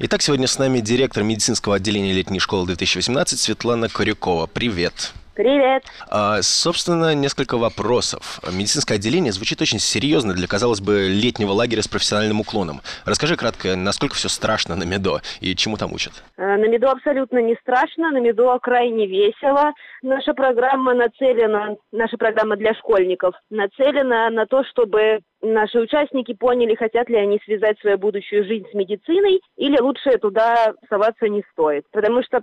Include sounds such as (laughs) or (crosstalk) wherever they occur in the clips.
Итак, сегодня с нами директор медицинского отделения летней школы 2018 Светлана Корякова. Привет. Привет. А, собственно, несколько вопросов. Медицинское отделение звучит очень серьезно для, казалось бы, летнего лагеря с профессиональным уклоном. Расскажи кратко, насколько все страшно на МЕДО и чему там учат? Э, на МЕДО абсолютно не страшно, на МЕДО крайне весело. Наша программа нацелена, наша программа для школьников нацелена на то, чтобы наши участники поняли, хотят ли они связать свою будущую жизнь с медициной, или лучше туда соваться не стоит. Потому что,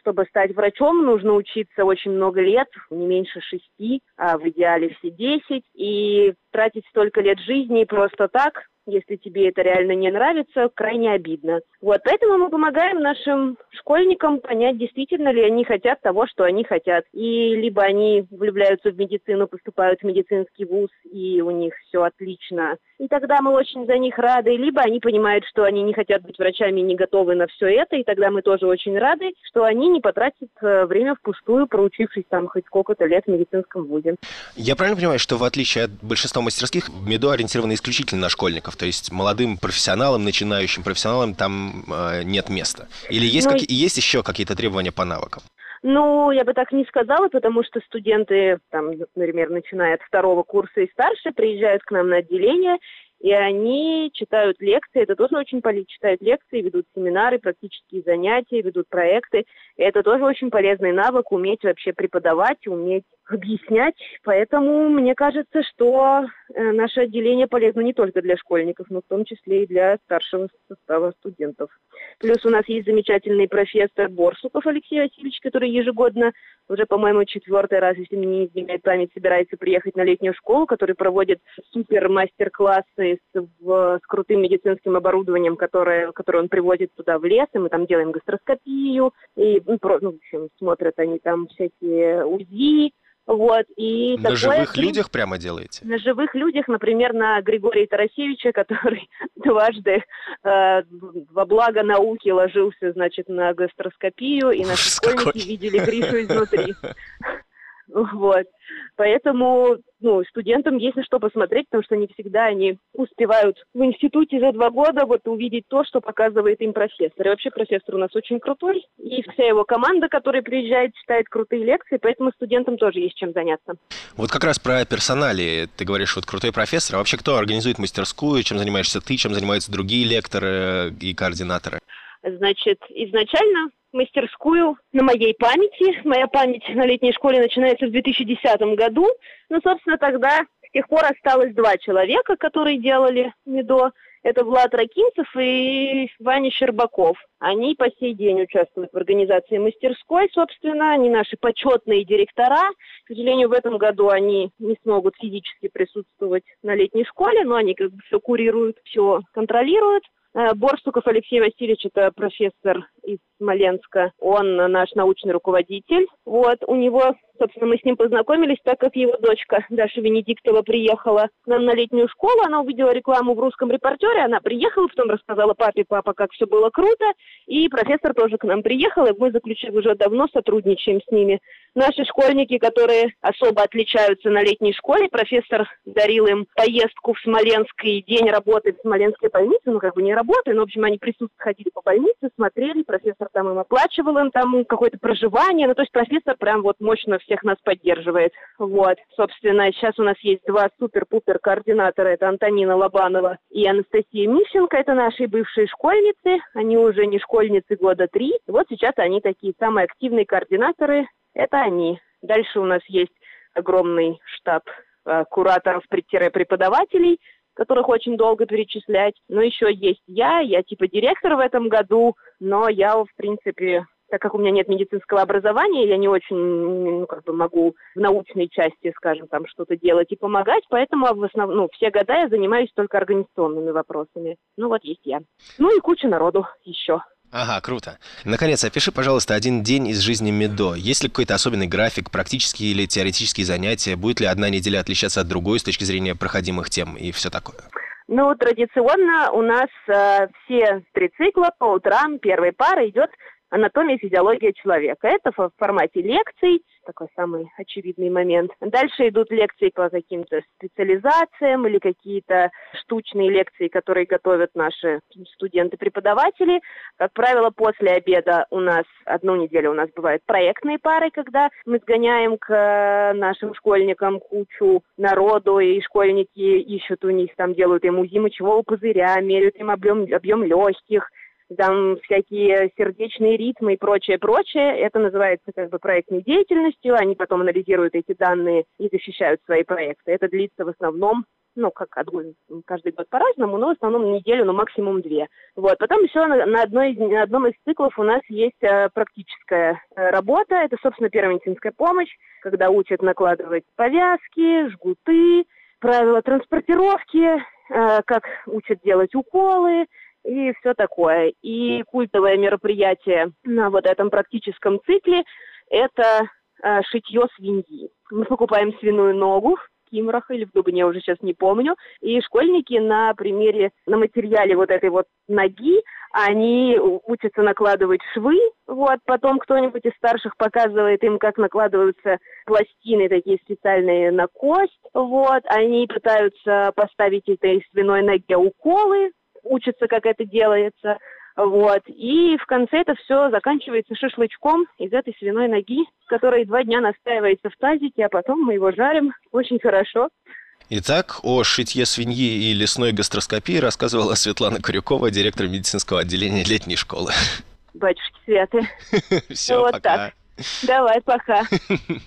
чтобы стать врачом, нужно учиться очень много лет, не меньше шести, а в идеале все десять, и тратить столько лет жизни просто так если тебе это реально не нравится, крайне обидно. Вот, поэтому мы помогаем нашим школьникам понять, действительно ли они хотят того, что они хотят. И либо они влюбляются в медицину, поступают в медицинский вуз, и у них все отлично, и тогда мы очень за них рады, либо они понимают, что они не хотят быть врачами, не готовы на все это, и тогда мы тоже очень рады, что они не потратят э, время впустую, проучившись там хоть сколько-то лет в медицинском вузе. Я правильно понимаю, что в отличие от большинства мастерских, МЕДО ориентировано исключительно на школьников, то есть молодым профессионалам, начинающим профессионалам там э, нет места? Или есть, ну, какие, есть еще какие-то требования по навыкам? Ну, я бы так не сказала, потому что студенты, там, например, начиная от второго курса и старше, приезжают к нам на отделение, и они читают лекции, это тоже очень полезно, читают лекции, ведут семинары, практические занятия, ведут проекты. И это тоже очень полезный навык, уметь вообще преподавать, уметь объяснять. Поэтому мне кажется, что э, наше отделение полезно не только для школьников, но в том числе и для старшего состава студентов. Плюс у нас есть замечательный профессор Борсуков Алексей Васильевич, который ежегодно, уже, по-моему, четвертый раз, если мне не изменяет память, собирается приехать на летнюю школу, который проводит супер мастер-классы с, с крутым медицинским оборудованием, которое, которое он приводит туда в лес, и мы там делаем гастроскопию, и ну, в общем, смотрят они там всякие УЗИ, вот, и на такое, живых людях прямо делаете? На живых людях, например, на Григория Тарасевича, (laughs) который дважды э, во благо науки ложился, значит, на гастроскопию, и наши школьники видели Гришу изнутри. (laughs) (laughs) Вот. Поэтому ну, студентам есть на что посмотреть, потому что не всегда они успевают в институте за два года вот увидеть то, что показывает им профессор. И вообще профессор у нас очень крутой, и вся его команда, которая приезжает, читает крутые лекции, поэтому студентам тоже есть чем заняться. Вот как раз про персонали. Ты говоришь, вот крутой профессор. А вообще кто организует мастерскую, чем занимаешься ты, чем занимаются другие лекторы и координаторы? Значит, изначально мастерскую на моей памяти. Моя память на летней школе начинается в 2010 году. Ну, собственно, тогда с тех пор осталось два человека, которые делали МИДО. Это Влад Ракинцев и Ваня Щербаков. Они по сей день участвуют в организации мастерской, собственно. Они наши почетные директора. К сожалению, в этом году они не смогут физически присутствовать на летней школе, но они как бы все курируют, все контролируют. Э, Борстуков Алексей Васильевич, это профессор из Смоленска. Он наш научный руководитель. Вот, у него Собственно, мы с ним познакомились, так как его дочка Даша Венедиктова приехала к нам на летнюю школу, она увидела рекламу в русском репортере, она приехала, потом рассказала папе, папа, как все было круто, и профессор тоже к нам приехал, и мы заключили уже давно, сотрудничаем с ними. Наши школьники, которые особо отличаются на летней школе, профессор дарил им поездку в Смоленск и день работы в Смоленской больнице, ну как бы не работы, но в общем они присутствовали, ходили по больнице, смотрели, профессор там им оплачивал им там какое-то проживание, ну то есть профессор прям вот мощно всех нас поддерживает. Вот, собственно, сейчас у нас есть два супер-пупер координатора. Это Антонина Лобанова и Анастасия Мищенко. Это наши бывшие школьницы. Они уже не школьницы года три. Вот сейчас они такие самые активные координаторы. Это они. Дальше у нас есть огромный штаб э, кураторов-преподавателей, которых очень долго перечислять. Но еще есть я, я типа директор в этом году, но я, в принципе, так как у меня нет медицинского образования, я не очень ну, как бы могу в научной части, скажем, там что-то делать и помогать, поэтому в основном, ну, все года я занимаюсь только организационными вопросами. Ну вот есть я. Ну и куча народу еще. Ага, круто. Наконец, опиши, пожалуйста, один день из жизни МИДО. Есть ли какой-то особенный график, практические или теоретические занятия? Будет ли одна неделя отличаться от другой с точки зрения проходимых тем и все такое? Ну, традиционно у нас э, все три цикла по утрам первой пары идет анатомия, физиология человека. Это в формате лекций, такой самый очевидный момент. Дальше идут лекции по каким-то специализациям или какие-то штучные лекции, которые готовят наши студенты-преподаватели. Как правило, после обеда у нас одну неделю у нас бывают проектные пары, когда мы сгоняем к нашим школьникам кучу народу, и школьники ищут у них, там делают им УЗИ мочевого пузыря, меряют им объем, объем легких, там всякие сердечные ритмы и прочее, прочее. Это называется как бы проектной деятельностью. Они потом анализируют эти данные и защищают свои проекты. Это длится в основном ну, как каждый год по-разному, но в основном неделю, но максимум две. Вот. Потом еще на, одной, на одном из циклов у нас есть э, практическая э, работа. Это, собственно, первая медицинская помощь, когда учат накладывать повязки, жгуты, правила транспортировки, э, как учат делать уколы, и все такое. И культовое мероприятие на вот этом практическом цикле – это э, шитье свиньи. Мы покупаем свиную ногу в Кимрах или в Дубне, уже сейчас не помню. И школьники на примере, на материале вот этой вот ноги, они учатся накладывать швы, вот, потом кто-нибудь из старших показывает им, как накладываются пластины такие специальные на кость, вот, они пытаются поставить этой свиной ноге уколы, учатся, как это делается. Вот. И в конце это все заканчивается шашлычком из этой свиной ноги, которая два дня настаивается в тазике, а потом мы его жарим очень хорошо. Итак, о шитье свиньи и лесной гастроскопии рассказывала Светлана Корюкова, директор медицинского отделения летней школы. Батюшки святы. (laughs) Все, вот пока. так. Давай, пока. (laughs)